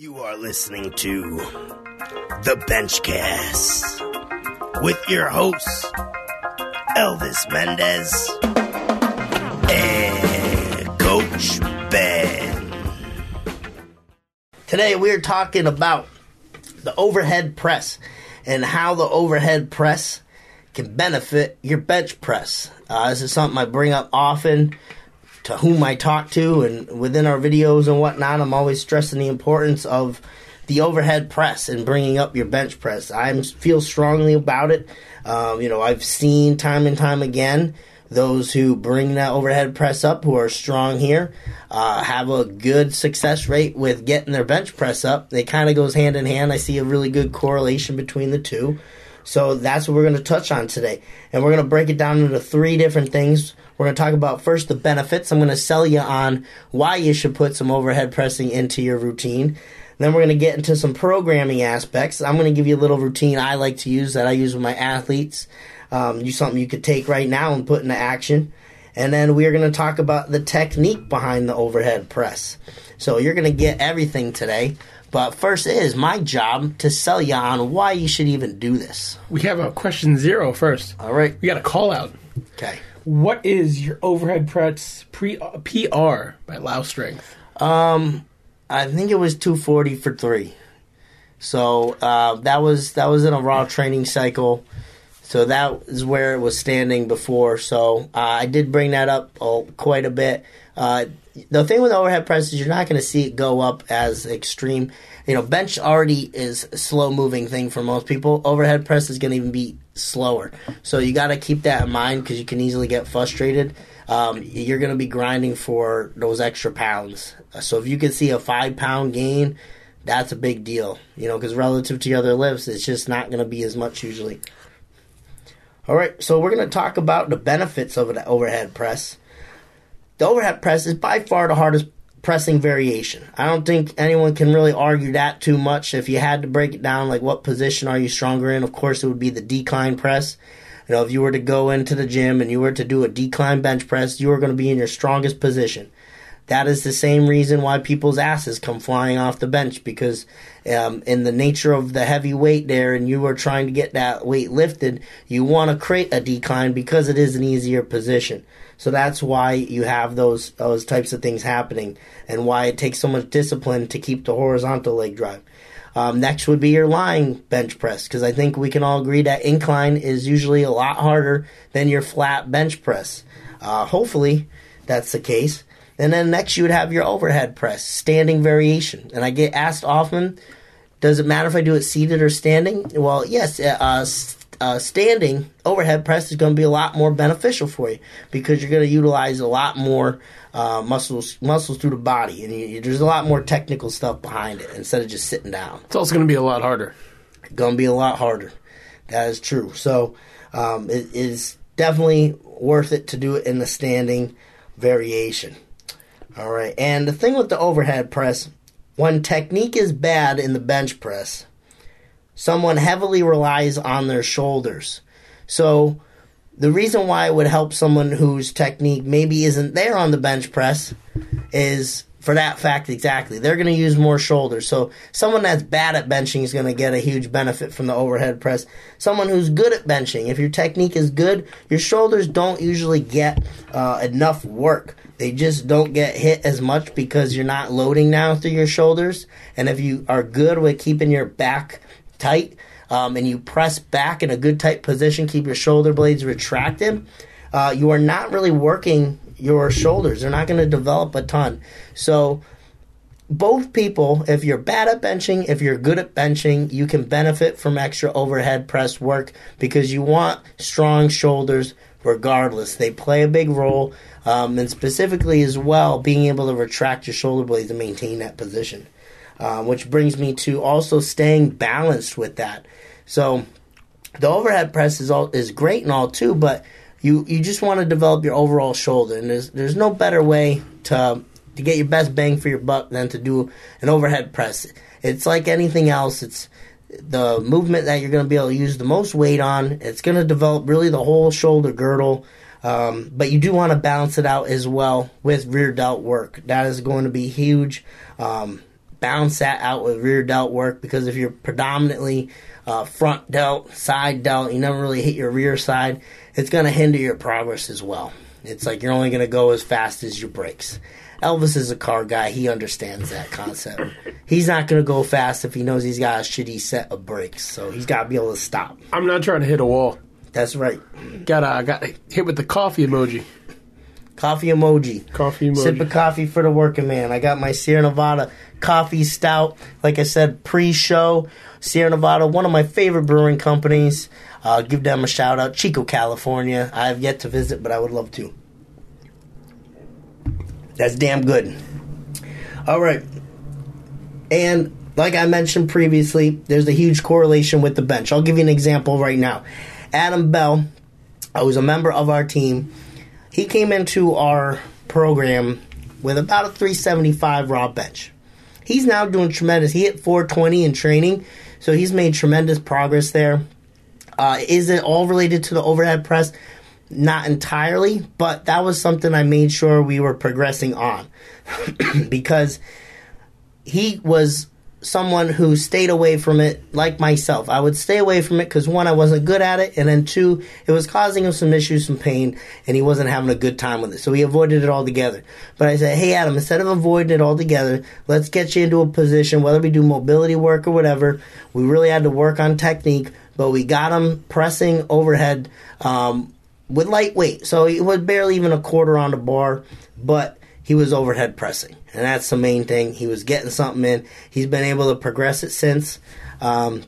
You are listening to the Benchcast with your hosts Elvis Mendez and Coach Ben. Today we're talking about the overhead press and how the overhead press can benefit your bench press. Uh, this is something I bring up often to whom I talk to and within our videos and whatnot, I'm always stressing the importance of the overhead press and bringing up your bench press. I feel strongly about it. Um, you know, I've seen time and time again those who bring that overhead press up, who are strong here, uh, have a good success rate with getting their bench press up. It kind of goes hand in hand. I see a really good correlation between the two. So that's what we're going to touch on today. And we're going to break it down into three different things. We're going to talk about first the benefits. I'm going to sell you on why you should put some overhead pressing into your routine. Then we're going to get into some programming aspects. I'm going to give you a little routine I like to use that I use with my athletes. Um, use something you could take right now and put into action. And then we're going to talk about the technique behind the overhead press. So you're going to get everything today. But first, it is my job to sell you on why you should even do this. We have a question zero first. All right. We got a call out. Okay. What is your overhead press pre PR by Lao Strength? Um, I think it was 240 for three. So uh, that was that was in a raw training cycle. So that is where it was standing before. So uh, I did bring that up oh, quite a bit. Uh, the thing with overhead press is you're not going to see it go up as extreme. You know, bench already is a slow moving thing for most people. Overhead press is going to even be slower. So you got to keep that in mind because you can easily get frustrated. Um, you're going to be grinding for those extra pounds. So if you can see a five pound gain, that's a big deal. You know, because relative to other lifts, it's just not going to be as much usually. All right, so we're going to talk about the benefits of an overhead press. The overhead press is by far the hardest pressing variation. I don't think anyone can really argue that too much. If you had to break it down, like what position are you stronger in? Of course, it would be the decline press. You know, if you were to go into the gym and you were to do a decline bench press, you are going to be in your strongest position. That is the same reason why people's asses come flying off the bench because, um, in the nature of the heavy weight there, and you are trying to get that weight lifted, you want to create a decline because it is an easier position. So that's why you have those those types of things happening, and why it takes so much discipline to keep the horizontal leg drive. Um, next would be your lying bench press because I think we can all agree that incline is usually a lot harder than your flat bench press. Uh, hopefully, that's the case. And then next you would have your overhead press, standing variation. And I get asked often, does it matter if I do it seated or standing? Well, yes, uh, uh, standing overhead press is going to be a lot more beneficial for you because you're going to utilize a lot more uh, muscles muscles through the body, and you, there's a lot more technical stuff behind it instead of just sitting down. It's also going to be a lot harder. Going to be a lot harder. That is true. So um, it is definitely worth it to do it in the standing variation. All right. And the thing with the overhead press, when technique is bad in the bench press, someone heavily relies on their shoulders. So the reason why it would help someone whose technique maybe isn't there on the bench press is for that fact exactly. They're going to use more shoulders. So someone that's bad at benching is going to get a huge benefit from the overhead press. Someone who's good at benching, if your technique is good, your shoulders don't usually get uh, enough work. They just don't get hit as much because you're not loading now through your shoulders. And if you are good with keeping your back tight um, and you press back in a good tight position, keep your shoulder blades retracted, uh, you are not really working your shoulders. They're not going to develop a ton. So, both people, if you're bad at benching, if you're good at benching, you can benefit from extra overhead press work because you want strong shoulders regardless. They play a big role, um, and specifically as well, being able to retract your shoulder blades and maintain that position. Um, which brings me to also staying balanced with that. So, the overhead press is all is great and all too, but you you just want to develop your overall shoulder, and there's there's no better way to to get your best bang for your buck than to do an overhead press. It's like anything else. It's the movement that you're going to be able to use the most weight on. It's going to develop really the whole shoulder girdle. Um, but you do want to balance it out as well with rear delt work. That is going to be huge. Um, balance that out with rear delt work because if you're predominantly uh, front delt, side delt, you never really hit your rear side, it's going to hinder your progress as well. It's like you're only going to go as fast as your brakes. Elvis is a car guy. He understands that concept. he's not going to go fast if he knows he's got a shitty set of brakes. So he's got to be able to stop. I'm not trying to hit a wall. That's right. Got uh, got hit with the coffee emoji. Coffee emoji. Coffee emoji. Sip of coffee for the working man. I got my Sierra Nevada coffee stout. Like I said, pre-show Sierra Nevada, one of my favorite brewing companies. Uh, give them a shout out. Chico, California. I have yet to visit, but I would love to. That's damn good. All right. And like I mentioned previously, there's a huge correlation with the bench. I'll give you an example right now. Adam Bell, who's a member of our team, he came into our program with about a 375 raw bench. He's now doing tremendous. He hit 420 in training, so he's made tremendous progress there. Uh, is it all related to the overhead press? Not entirely, but that was something I made sure we were progressing on because he was someone who stayed away from it like myself. I would stay away from it because one, I wasn't good at it, and then two, it was causing him some issues, some pain, and he wasn't having a good time with it. So he avoided it altogether. But I said, hey, Adam, instead of avoiding it altogether, let's get you into a position, whether we do mobility work or whatever. We really had to work on technique, but we got him pressing overhead. Um, with lightweight. So he was barely even a quarter on the bar, but he was overhead pressing. And that's the main thing. He was getting something in. He's been able to progress it since. Um,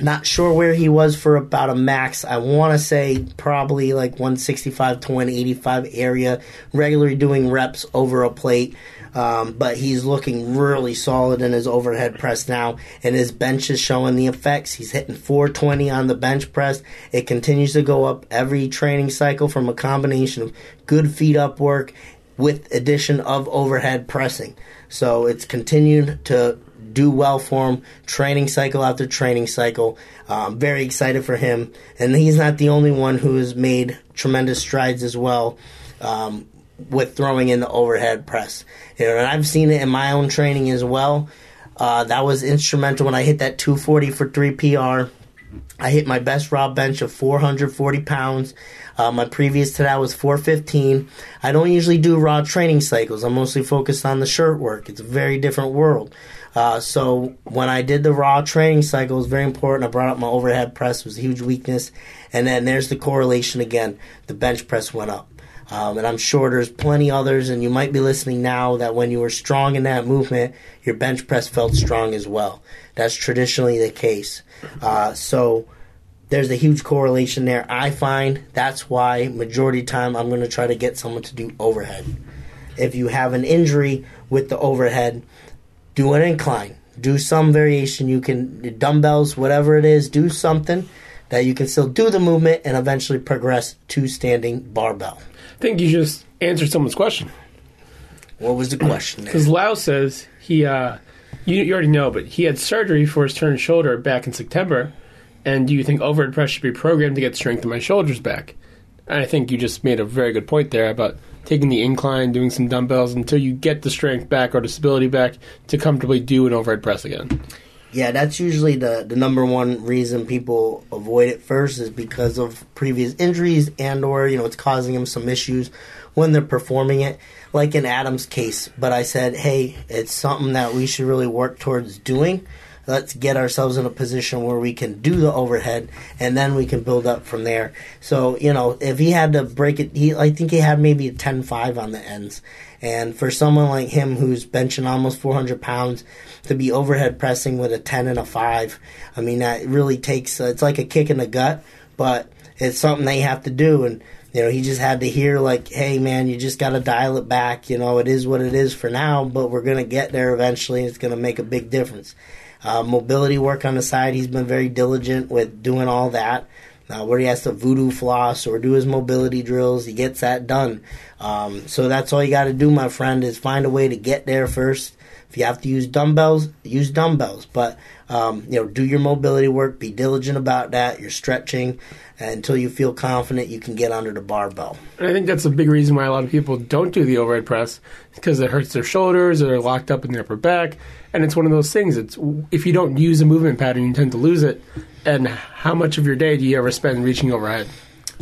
not sure where he was for about a max. I want to say probably like 165 to 185 area, regularly doing reps over a plate. Um, but he's looking really solid in his overhead press now, and his bench is showing the effects. He's hitting 420 on the bench press. It continues to go up every training cycle from a combination of good feet up work with addition of overhead pressing. So it's continued to do well for him, training cycle after training cycle. I'm very excited for him, and he's not the only one who has made tremendous strides as well. Um, with throwing in the overhead press. You know, and I've seen it in my own training as well. Uh, that was instrumental when I hit that 240 for 3 PR. I hit my best raw bench of 440 pounds. Uh, my previous to that was 415. I don't usually do raw training cycles. I'm mostly focused on the shirt work. It's a very different world. Uh, so when I did the raw training cycle, it was very important. I brought up my overhead press, was a huge weakness. And then there's the correlation again. The bench press went up. Um, and I'm sure there's plenty others, and you might be listening now that when you were strong in that movement, your bench press felt strong as well. That's traditionally the case. Uh, so there's a huge correlation there. I find that's why majority time I'm going to try to get someone to do overhead. If you have an injury with the overhead, do an incline. Do some variation. You can dumbbells, whatever it is. Do something that you can still do the movement and eventually progress to standing barbell. I think you just answered someone's question. What was the question? Because Lau says he, uh, you, you already know, but he had surgery for his turned shoulder back in September. And do you think overhead press should be programmed to get strength in my shoulders back? And I think you just made a very good point there about taking the incline, doing some dumbbells until you get the strength back or the stability back to comfortably do an overhead press again. Yeah, that's usually the, the number one reason people avoid it first is because of previous injuries and or, you know, it's causing them some issues when they're performing it, like in Adam's case. But I said, hey, it's something that we should really work towards doing. Let's get ourselves in a position where we can do the overhead and then we can build up from there. So, you know, if he had to break it, he I think he had maybe a 10-5 on the ends. And for someone like him who's benching almost 400 pounds to be overhead pressing with a 10 and a 5, I mean, that really takes, uh, it's like a kick in the gut, but it's something they have to do. And, you know, he just had to hear, like, hey, man, you just got to dial it back. You know, it is what it is for now, but we're going to get there eventually. It's going to make a big difference. Uh, mobility work on the side, he's been very diligent with doing all that. Now, where he has to voodoo floss or do his mobility drills, he gets that done. Um, so that's all you got to do, my friend, is find a way to get there first. If you have to use dumbbells, use dumbbells. But um, you know, do your mobility work. Be diligent about that. You're stretching until you feel confident you can get under the barbell. And I think that's a big reason why a lot of people don't do the overhead press because it hurts their shoulders or they're locked up in their upper back. And it's one of those things. It's if you don't use a movement pattern, you tend to lose it. And how much of your day do you ever spend reaching overhead?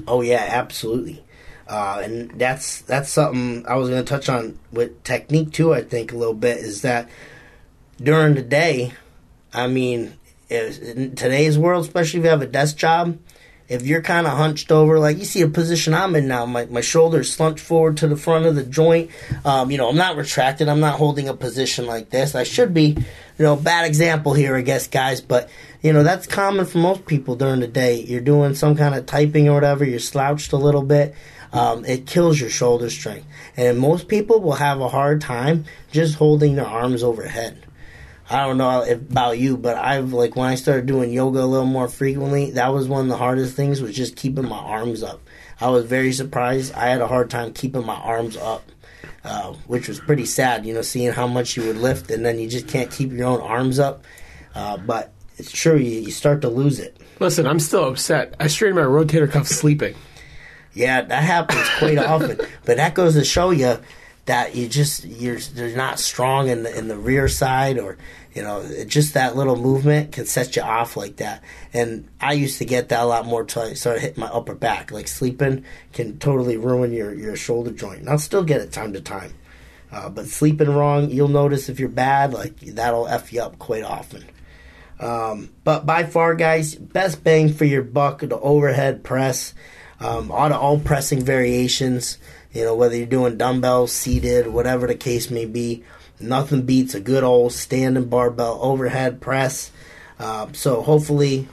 Oh yeah, absolutely. Uh, and that's that's something I was going to touch on with technique too. I think a little bit is that during the day, I mean, in today's world, especially if you have a desk job, if you're kind of hunched over, like you see a position I'm in now, my, my shoulders slumped forward to the front of the joint. Um, you know, I'm not retracted. I'm not holding a position like this. I should be, you know, bad example here, I guess, guys. But, you know, that's common for most people during the day. You're doing some kind of typing or whatever, you're slouched a little bit um, it kills your shoulder strength. And most people will have a hard time just holding their arms overhead. I don't know about you, but I've like when I started doing yoga a little more frequently, that was one of the hardest things was just keeping my arms up. I was very surprised. I had a hard time keeping my arms up, uh, which was pretty sad. You know, seeing how much you would lift and then you just can't keep your own arms up. Uh, but it's true, you, you start to lose it. Listen, I'm still upset. I strained my rotator cuff sleeping. Yeah, that happens quite often. But that goes to show you that you just you're they're not strong in the in the rear side or you know just that little movement can set you off like that. And I used to get that a lot more until I started hitting my upper back. Like sleeping can totally ruin your your shoulder joint. And I'll still get it time to time. Uh, but sleeping wrong, you'll notice if you're bad, like that'll f you up quite often. Um, but by far, guys, best bang for your buck, the overhead press um, all the all pressing variations. You know, whether you're doing dumbbells, seated, whatever the case may be, nothing beats a good old standing barbell overhead press. Uh, so hopefully,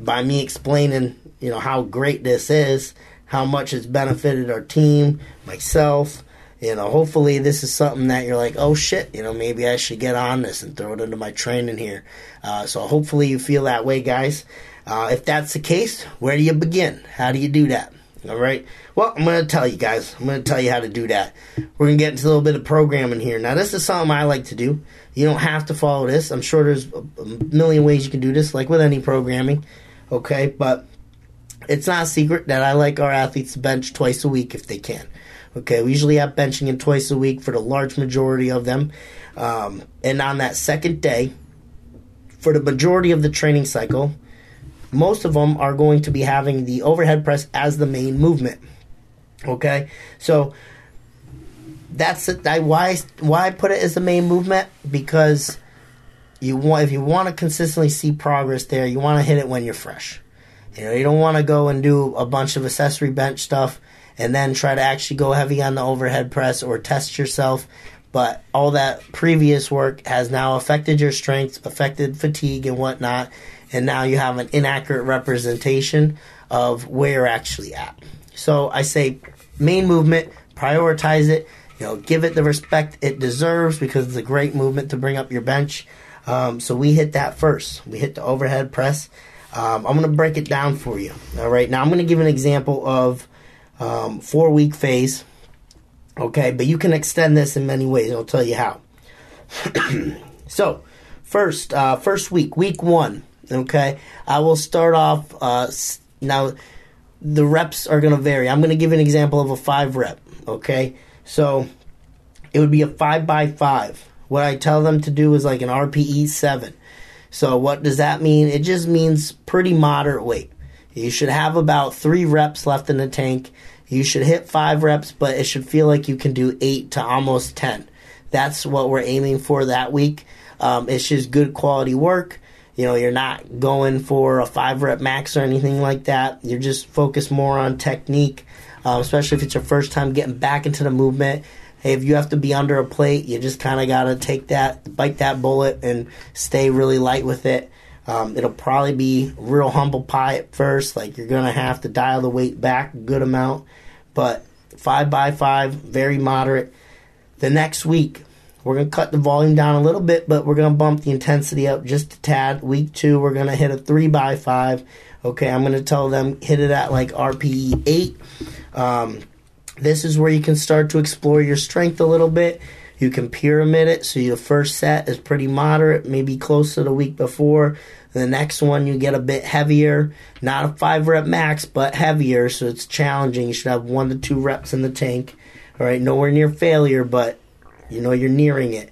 by me explaining, you know, how great this is, how much it's benefited our team, myself, you know, hopefully this is something that you're like, oh shit, you know, maybe I should get on this and throw it into my training here. Uh, so hopefully you feel that way, guys. Uh, if that's the case, where do you begin? How do you do that? All right. Well, I'm going to tell you guys. I'm going to tell you how to do that. We're going to get into a little bit of programming here. Now, this is something I like to do. You don't have to follow this. I'm sure there's a million ways you can do this, like with any programming. Okay. But it's not a secret that I like our athletes to bench twice a week if they can. Okay. We usually have benching in twice a week for the large majority of them. Um, and on that second day, for the majority of the training cycle, most of them are going to be having the overhead press as the main movement. Okay, so that's it. I, why why I put it as the main movement because you want if you want to consistently see progress there, you want to hit it when you're fresh. You know, you don't want to go and do a bunch of accessory bench stuff and then try to actually go heavy on the overhead press or test yourself. But all that previous work has now affected your strength, affected fatigue and whatnot, and now you have an inaccurate representation of where you're actually at. So I say main movement, prioritize it, you know, give it the respect it deserves because it's a great movement to bring up your bench. Um, so we hit that first. We hit the overhead press. Um, I'm going to break it down for you. All right. Now I'm going to give an example of um, four week phase. Okay, but you can extend this in many ways. I'll tell you how. so, first, uh, first week, week one. Okay, I will start off uh, now. The reps are going to vary. I'm going to give an example of a five rep. Okay, so it would be a five by five. What I tell them to do is like an RPE seven. So what does that mean? It just means pretty moderate weight. You should have about three reps left in the tank. You should hit five reps, but it should feel like you can do eight to almost ten. That's what we're aiming for that week. Um, it's just good quality work. You know, you're not going for a five rep max or anything like that. You're just focused more on technique, um, especially if it's your first time getting back into the movement. Hey, if you have to be under a plate, you just kind of got to take that, bite that bullet, and stay really light with it. Um, it'll probably be real humble pie at first. Like you're gonna have to dial the weight back a good amount, but five by five, very moderate. The next week, we're going to cut the volume down a little bit, but we're going to bump the intensity up just a tad. Week two, we're going to hit a three by five. Okay, I'm going to tell them hit it at like RPE eight. Um, this is where you can start to explore your strength a little bit. You can pyramid it, so your first set is pretty moderate, maybe close to the week before. The next one you get a bit heavier, not a five rep max, but heavier, so it's challenging. You should have one to two reps in the tank. All right, nowhere near failure, but you know you're nearing it.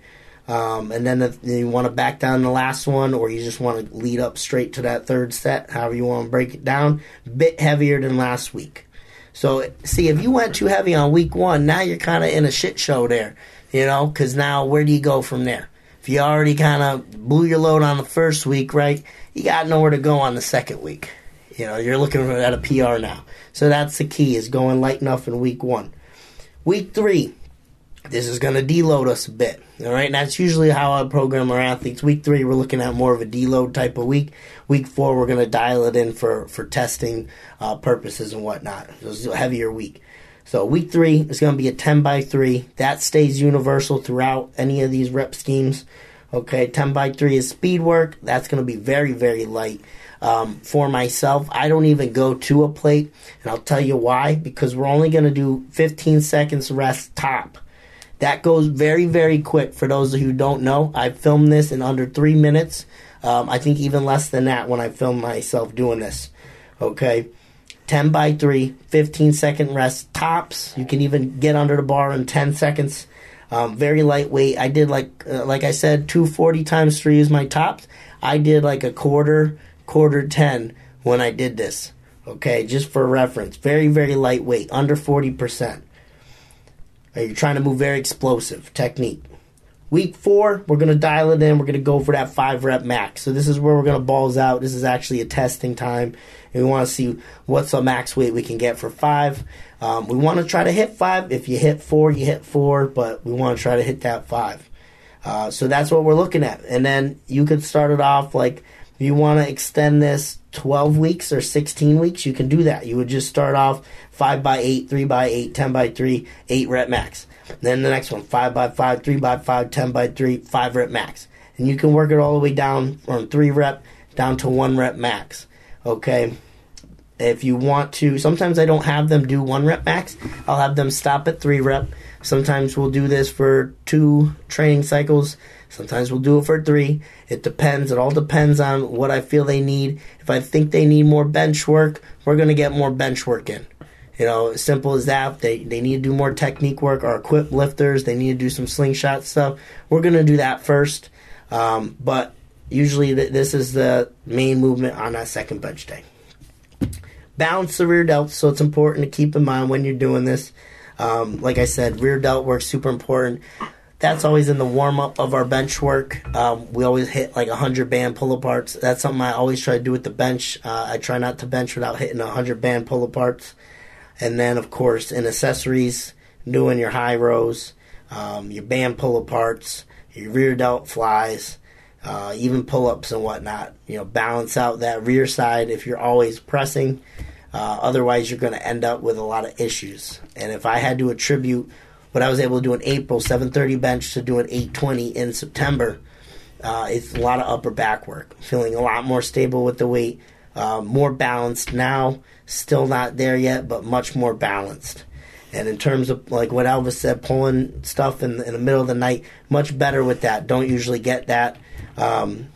Um, and then you want to back down the last one, or you just want to lead up straight to that third set, however you want to break it down, bit heavier than last week. So, see, if you went too heavy on week one, now you're kind of in a shit show there, you know, because now where do you go from there? If you already kind of blew your load on the first week, right, you got nowhere to go on the second week. You know, you're looking at a PR now. So that's the key is going light enough in week one. Week three, this is going to deload us a bit. All right, and that's usually how I program our athletes. Week three, we're looking at more of a deload type of week. Week four, we're going to dial it in for for testing uh, purposes and whatnot. So It's a heavier week. So week three is going to be a ten by three. That stays universal throughout any of these rep schemes. Okay, ten by three is speed work. That's going to be very very light. Um, for myself, I don't even go to a plate, and I'll tell you why. Because we're only going to do 15 seconds rest top. That goes very, very quick for those who don't know. I filmed this in under three minutes. Um, I think even less than that when I filmed myself doing this. Okay. 10 by 3, 15 second rest tops. You can even get under the bar in 10 seconds. Um, very lightweight. I did like, uh, like I said, 240 times 3 is my tops. I did like a quarter, quarter 10 when I did this. Okay, just for reference. Very, very lightweight, under 40%. You're trying to move very explosive technique. Week four, we're going to dial it in. We're going to go for that five rep max. So this is where we're going to balls out. This is actually a testing time, and we want to see what's the max weight we can get for five. Um, we want to try to hit five. If you hit four, you hit four, but we want to try to hit that five. Uh, so that's what we're looking at. And then you could start it off like if you want to extend this 12 weeks or 16 weeks, you can do that. You would just start off 5 by 8, 3 by 8, 10 by 3, 8 rep max. Then the next one, 5 by 5, 3 by 5, 10 by 3, 5 rep max. And you can work it all the way down from 3 rep down to 1 rep max. Okay? If you want to, sometimes I don't have them do 1 rep max. I'll have them stop at 3 rep. Sometimes we'll do this for two training cycles. Sometimes we'll do it for three. It depends. It all depends on what I feel they need. If I think they need more bench work, we're going to get more bench work in. You know, simple as that. They they need to do more technique work. or equip lifters, they need to do some slingshot stuff. We're going to do that first. Um, but usually, th- this is the main movement on that second bench day. Balance the rear delt, so it's important to keep in mind when you're doing this. Um, like I said, rear delt work super important. That's always in the warm up of our bench work. Um, we always hit like 100 band pull aparts. That's something I always try to do with the bench. Uh, I try not to bench without hitting 100 band pull aparts. And then, of course, in accessories, doing your high rows, um, your band pull aparts, your rear delt flies, uh, even pull ups and whatnot. You know, balance out that rear side if you're always pressing. Uh, otherwise, you're going to end up with a lot of issues. And if I had to attribute what I was able to do an April, 730 bench, to do an 820 in September, uh, it's a lot of upper back work. Feeling a lot more stable with the weight, uh, more balanced now. Still not there yet, but much more balanced. And in terms of like what Elvis said, pulling stuff in, in the middle of the night, much better with that. Don't usually get that. Um,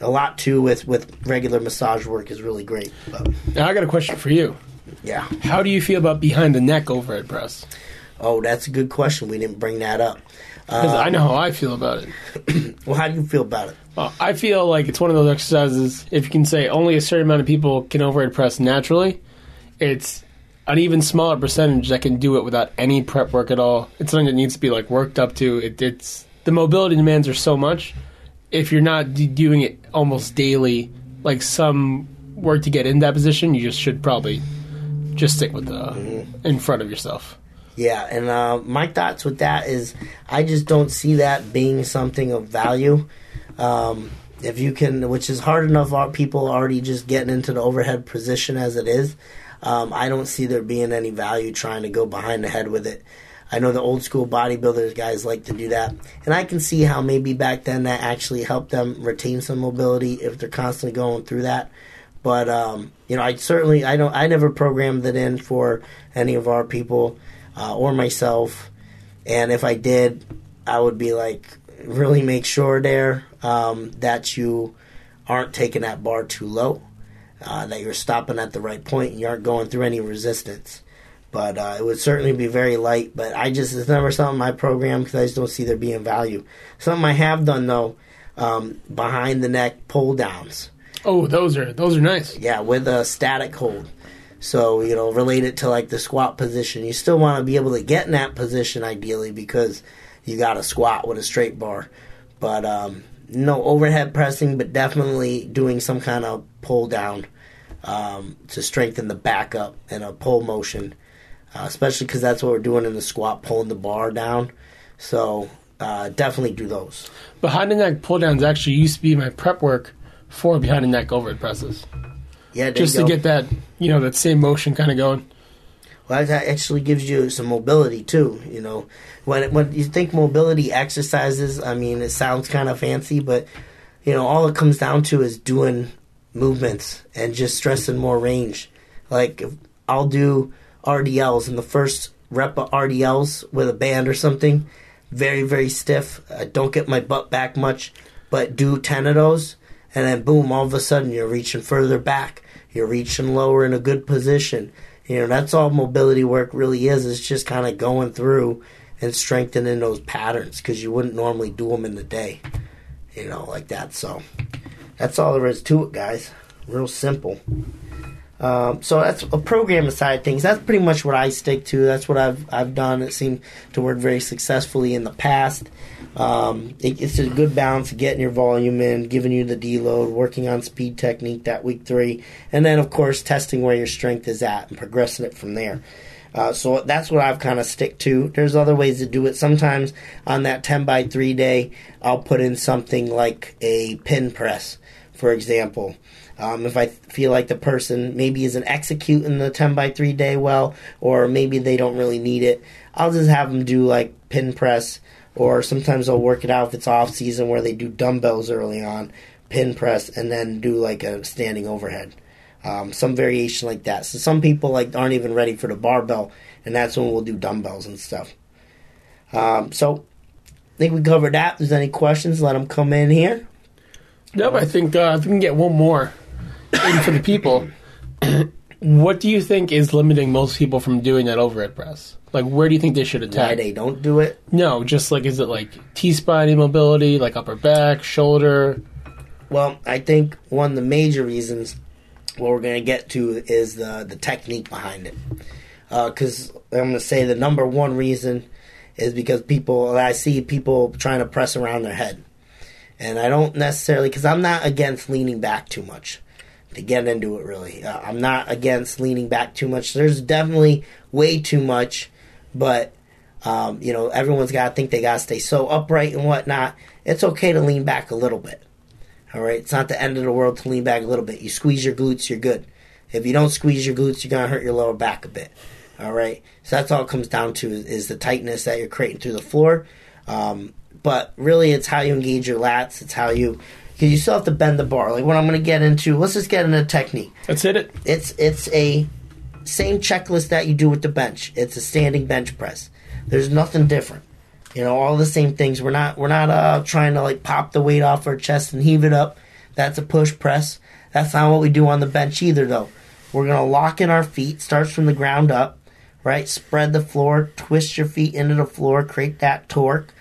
a lot too with with regular massage work is really great. But, Now I got a question for you. yeah. How do you feel about behind the neck overhead press? Oh, that's a good question. We didn't bring that up. Because Uh, I know um, how I feel about it. well, how do you feel about it? Well, I feel like it's one of those exercises. If you can say only a certain amount of people can overhead press naturally, it's an even smaller percentage that can do it without any prep work at all. It's something that needs to be like worked up to. It, it's the mobility demands are so much. If you're not d- doing it almost daily, like some work to get in that position, you just should probably just stick with the in front of yourself. Yeah, and uh, my thoughts with that is I just don't see that being something of value. Um, if you can, which is hard enough, people already just getting into the overhead position as it is. Um, I don't see there being any value trying to go behind the head with it. I know the old school bodybuilders guys like to do that, and I can see how maybe back then that actually helped them retain some mobility if they're constantly going through that. But um, you know, I certainly I don't I never programmed it in for any of our people uh, or myself, and if I did, I would be like really make sure there um, that you aren't taking that bar too low, uh, that you're stopping at the right point, and you aren't going through any resistance. But uh, it would certainly be very light. But I just it's never something I program because I just don't see there being value. Something I have done though, um, behind the neck pull downs. Oh, those are those are nice. Yeah, with a static hold. So, you know, relate it to like the squat position. You still want to be able to get in that position ideally because you got to squat with a straight bar. But um, no overhead pressing, but definitely doing some kind of pull down um, to strengthen the back up and a pull motion, uh, especially because that's what we're doing in the squat, pulling the bar down. So uh, definitely do those. Behind the neck pull downs actually used to be my prep work for behind the neck overhead presses. Yeah, Just you to go. get that, you know, that same motion kind of going. Well, that actually gives you some mobility too. You know, when when you think mobility exercises, I mean, it sounds kind of fancy, but you know, all it comes down to is doing movements and just stressing more range. Like if I'll do RDLs in the first rep of RDLs with a band or something, very very stiff. I don't get my butt back much, but do ten of those, and then boom, all of a sudden you're reaching further back. You're reaching lower in a good position. You know, that's all mobility work really is. It's just kind of going through and strengthening those patterns because you wouldn't normally do them in the day. You know, like that. So that's all there is to it, guys. Real simple. Um, so that's a program side things. That's pretty much what I stick to. That's what I've I've done. It seemed to work very successfully in the past. Um, it, it's a good balance of getting your volume in, giving you the deload, working on speed technique that week three, and then of course testing where your strength is at and progressing it from there. Uh, so that's what I've kind of stick to. There's other ways to do it. Sometimes on that 10 by 3 day, I'll put in something like a pin press, for example. Um, if I feel like the person maybe isn't executing the 10 by 3 day well, or maybe they don't really need it, I'll just have them do like pin press, or sometimes I'll work it out if it's off season where they do dumbbells early on, pin press, and then do like a standing overhead. Um, some variation like that. So some people like aren't even ready for the barbell, and that's when we'll do dumbbells and stuff. Um, so I think we covered that. If there's any questions, let them come in here. No, Yep, I think uh, if we can get one more in for the people, what do you think is limiting most people from doing that overhead press? Like, where do you think they should attack? Why they don't do it? No, just like, is it like T spine immobility, like upper back, shoulder? Well, I think one of the major reasons what we're going to get to is the the technique behind it. Because I'm going to say the number one reason is because people I see people trying to press around their head, and I don't necessarily because I'm not against leaning back too much to get into it. Really, uh, I'm not against leaning back too much. There's definitely way too much, but um, you know everyone's got to think they got to stay so upright and whatnot. It's okay to lean back a little bit. All right, it's not the end of the world to lean back a little bit. You squeeze your glutes, you're good. If you don't squeeze your glutes, you're gonna hurt your lower back a bit. All right, so that's all it comes down to is, is the tightness that you're creating through the floor. Um, but really, it's how you engage your lats. It's how you because you still have to bend the bar. Like what I'm gonna get into. Let's just get into technique. Let's hit it. It's it's a same checklist that you do with the bench. It's a standing bench press. There's nothing different. You know, all the same things. We're not we're not uh, trying to like pop the weight off our chest and heave it up. That's a push press. That's not what we do on the bench either, though. We're gonna lock in our feet. Starts from the ground up, right? Spread the floor. Twist your feet into the floor. Create that torque.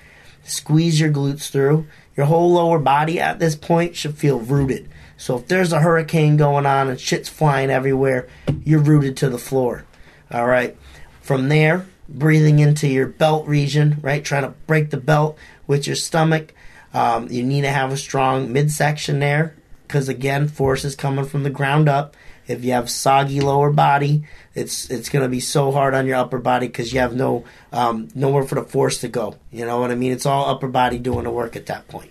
Squeeze your glutes through. Your whole lower body at this point should feel rooted. So if there's a hurricane going on and shit's flying everywhere, you're rooted to the floor. All right. From there, breathing into your belt region, right? Trying to break the belt with your stomach. Um, you need to have a strong midsection there because again, force is coming from the ground up. If you have soggy lower body, it's it's going to be so hard on your upper body because you have no um, nowhere for the force to go. You know what I mean? It's all upper body doing the work at that point.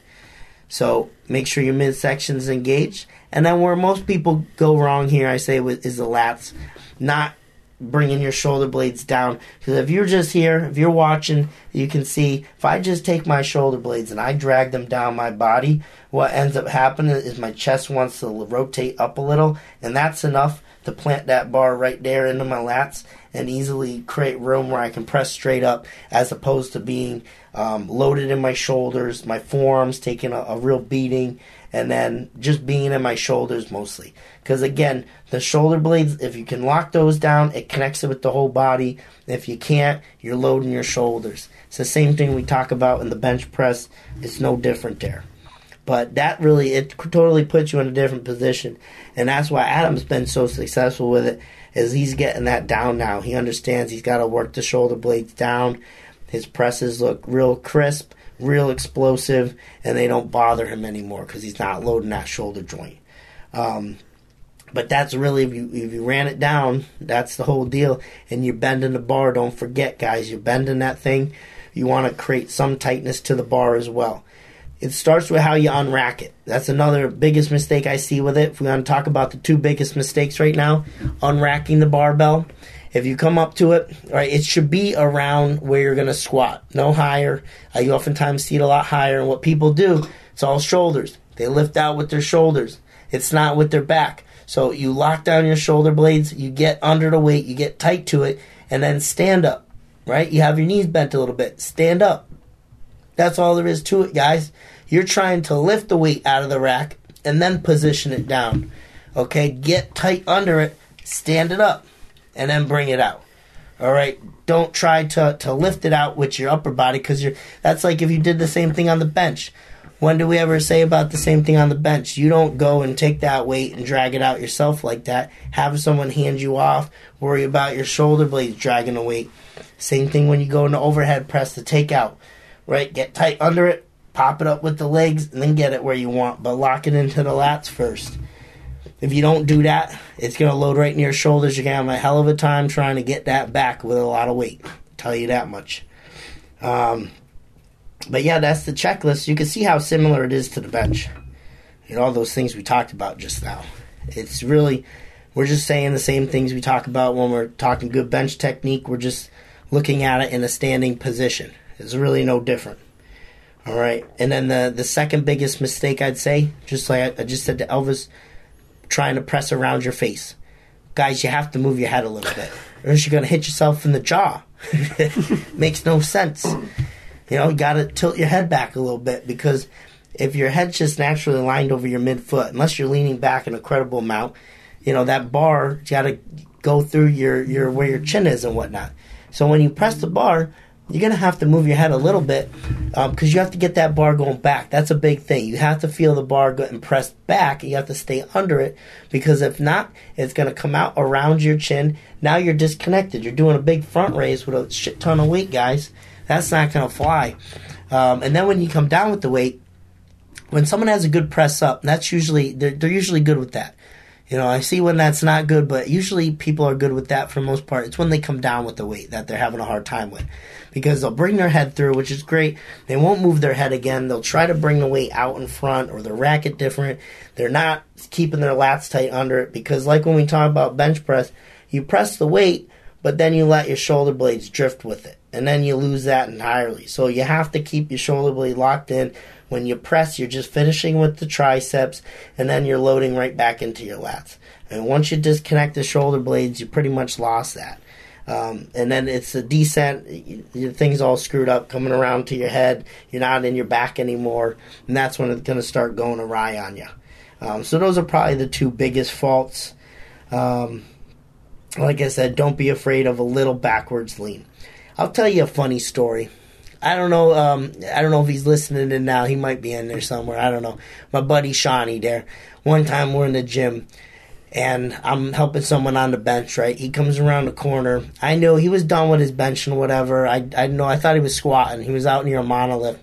So make sure your midsection's engaged. And then where most people go wrong here, I say, is the lats. Not bringing your shoulder blades down. Because if you're just here, if you're watching, you can see if I just take my shoulder blades and I drag them down my body, what ends up happening is my chest wants to rotate up a little, and that's enough to plant that bar right there into my lats and easily create room where I can press straight up as opposed to being um, loaded in my shoulders, my forearms taking a, a real beating, and then just being in my shoulders mostly. Because again, the shoulder blades, if you can lock those down, it connects it with the whole body. If you can't, you're loading your shoulders. It's the same thing we talk about in the bench press. It's no different there. But that really, it totally puts you in a different position. And that's why Adam's been so successful with it, is he's getting that down now. He understands he's got to work the shoulder blades down. His presses look real crisp, real explosive, and they don't bother him anymore because he's not loading that shoulder joint. Um, but that's really if you if you ran it down, that's the whole deal. And you're bending the bar. Don't forget, guys, you're bending that thing. You want to create some tightness to the bar as well. It starts with how you unrack it. That's another biggest mistake I see with it. If we want to talk about the two biggest mistakes right now, unracking the barbell. If you come up to it, right, it should be around where you're going to squat, no higher. Uh, you oftentimes see it a lot higher. And what people do, it's all shoulders. They lift out with their shoulders. It's not with their back. So you lock down your shoulder blades, you get under the weight, you get tight to it, and then stand up, right? You have your knees bent a little bit. Stand up. That's all there is to it, guys. You're trying to lift the weight out of the rack and then position it down. Okay, get tight under it, stand it up, and then bring it out. All right, don't try to, to lift it out with your upper body because you're. That's like if you did the same thing on the bench. When do we ever say about the same thing on the bench? You don't go and take that weight and drag it out yourself like that. Have someone hand you off. Worry about your shoulder blades dragging the weight. Same thing when you go into overhead press to take out. Right? Get tight under it, pop it up with the legs, and then get it where you want. But lock it into the lats first. If you don't do that, it's going to load right in your shoulders. You're going to have a hell of a time trying to get that back with a lot of weight. I'll tell you that much. Um, but yeah, that's the checklist. You can see how similar it is to the bench. Know, all those things we talked about just now. It's really, we're just saying the same things we talk about when we're talking good bench technique. We're just looking at it in a standing position. It's really no different. All right. And then the, the second biggest mistake I'd say, just like I, I just said to Elvis, trying to press around your face. Guys, you have to move your head a little bit, or else you're going to hit yourself in the jaw. Makes no sense. You know, you got to tilt your head back a little bit because if your head's just naturally lined over your midfoot, unless you're leaning back an incredible amount, you know that bar you got to go through your your where your chin is and whatnot. So when you press the bar, you're gonna have to move your head a little bit because um, you have to get that bar going back. That's a big thing. You have to feel the bar getting pressed back. You have to stay under it because if not, it's gonna come out around your chin. Now you're disconnected. You're doing a big front raise with a shit ton of weight, guys. That's not gonna fly. Um, and then when you come down with the weight, when someone has a good press up, that's usually they're, they're usually good with that. You know, I see when that's not good, but usually people are good with that for the most part. It's when they come down with the weight that they're having a hard time with. Because they'll bring their head through, which is great. They won't move their head again. They'll try to bring the weight out in front or the racket different. They're not keeping their lats tight under it because, like when we talk about bench press, you press the weight, but then you let your shoulder blades drift with it. And then you lose that entirely. So you have to keep your shoulder blade locked in when you press, you're just finishing with the triceps, and then you're loading right back into your lats. And once you disconnect the shoulder blades, you pretty much lost that. Um, and then it's a descent. Your thing's all screwed up, coming around to your head. You're not in your back anymore, and that's when it's going to start going awry on you. Um, so those are probably the two biggest faults. Um, like I said, don't be afraid of a little backwards lean. I'll tell you a funny story. I don't know. Um, I don't know if he's listening in now. He might be in there somewhere. I don't know. My buddy Shawnee there. One time we're in the gym, and I'm helping someone on the bench. Right, he comes around the corner. I know he was done with his bench and whatever. I I know. I thought he was squatting. He was out near a Monolift.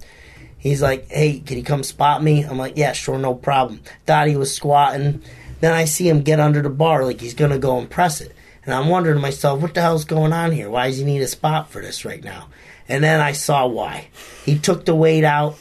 He's like, "Hey, can you come spot me?" I'm like, "Yeah, sure, no problem." Thought he was squatting. Then I see him get under the bar like he's gonna go and press it, and I'm wondering to myself, "What the hell's going on here? Why does he need a spot for this right now?" And then I saw why. He took the weight out.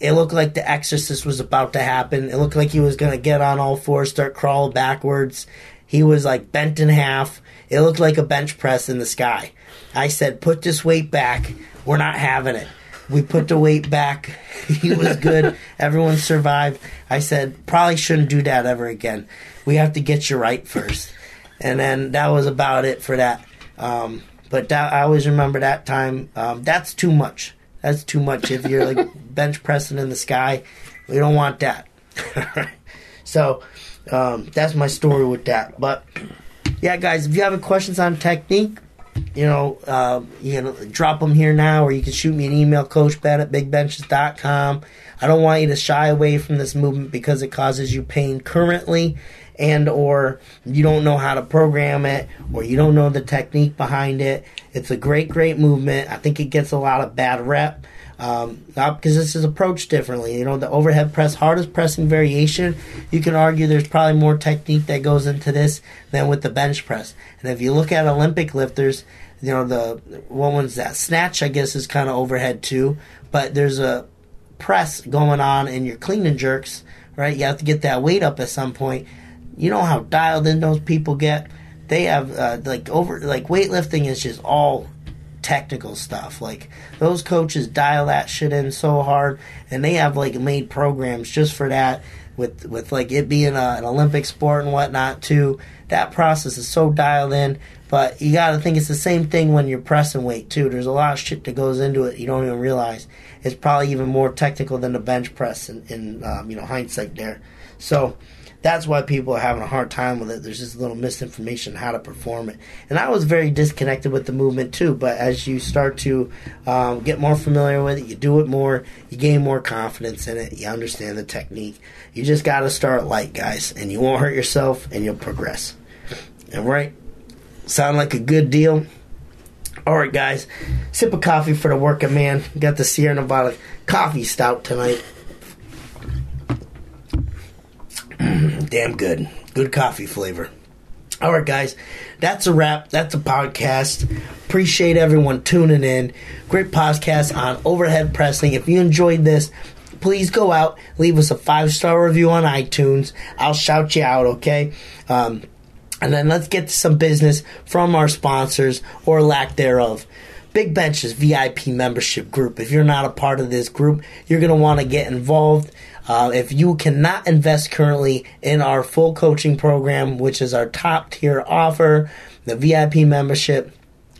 It looked like the exorcist was about to happen. It looked like he was going to get on all fours, start crawling backwards. He was like bent in half. It looked like a bench press in the sky. I said, "Put this weight back. We're not having it." We put the weight back. he was good. Everyone survived. I said, probably shouldn't do that ever again. We have to get you right first. And then that was about it for that. Um, but that, I always remember that time. Um, that's too much. That's too much. If you're like bench pressing in the sky, we don't want that. so um, that's my story with that. But yeah, guys, if you have any questions on technique, you know, uh, you can drop them here now, or you can shoot me an email, coachben at bigbenches.com. I don't want you to shy away from this movement because it causes you pain currently and or you don't know how to program it or you don't know the technique behind it. It's a great, great movement. I think it gets a lot of bad rep. Um, because this is approached differently. You know, the overhead press, hardest pressing variation, you can argue there's probably more technique that goes into this than with the bench press. And if you look at Olympic lifters, you know, the what one's that? Snatch, I guess, is kind of overhead too, but there's a press going on in your clean and jerks, right? You have to get that weight up at some point. You know how dialed in those people get? They have, uh, like, over, like, weightlifting is just all technical stuff. Like those coaches dial that shit in so hard, and they have like made programs just for that. With with like it being a, an Olympic sport and whatnot too. That process is so dialed in. But you got to think it's the same thing when you're pressing weight too. There's a lot of shit that goes into it you don't even realize. It's probably even more technical than the bench press in, in um, you know hindsight there. So that's why people are having a hard time with it. There's just a little misinformation how to perform it. And I was very disconnected with the movement too. But as you start to um, get more familiar with it, you do it more, you gain more confidence in it, you understand the technique. You just got to start light, guys, and you won't hurt yourself and you'll progress. All right? Sound like a good deal? All right, guys. Sip of coffee for the working man. Got the Sierra Nevada coffee stout tonight. Damn good. Good coffee flavor. All right, guys. That's a wrap. That's a podcast. Appreciate everyone tuning in. Great podcast on overhead pressing. If you enjoyed this, please go out, leave us a five star review on iTunes. I'll shout you out, okay? Um, and then let's get to some business from our sponsors or lack thereof. Big Benches VIP membership group. If you're not a part of this group, you're going to want to get involved. Uh, if you cannot invest currently in our full coaching program, which is our top tier offer, the VIP membership,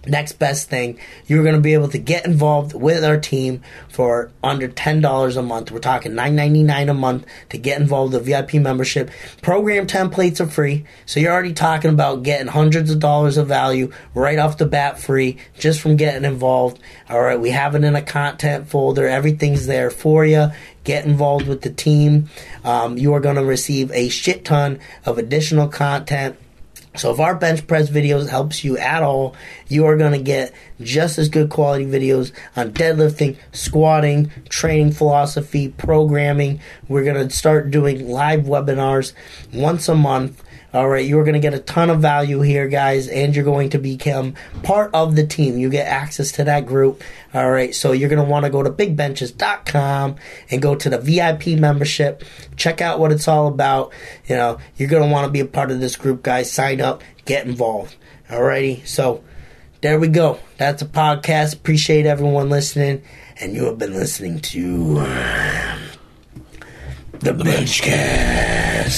next best thing you're going to be able to get involved with our team for under $10 a month. We're talking $9.99 a month to get involved with the vip membership. Program templates are free so you're already talking about getting hundreds of dollars of value right off the bat free just from getting involved. All right we have it in a content folder. Everything's there for you get involved with the team. Um, you are going to receive a shit ton of additional content so if our bench press videos helps you at all, you are going to get just as good quality videos on deadlifting, squatting, training philosophy, programming. We're going to start doing live webinars once a month all right, you're going to get a ton of value here, guys, and you're going to become part of the team. You get access to that group. All right, so you're going to want to go to bigbenches.com and go to the VIP membership. Check out what it's all about. You know, you're going to want to be a part of this group, guys. Sign up, get involved. All righty, so there we go. That's a podcast. Appreciate everyone listening, and you have been listening to um, the Benchcast.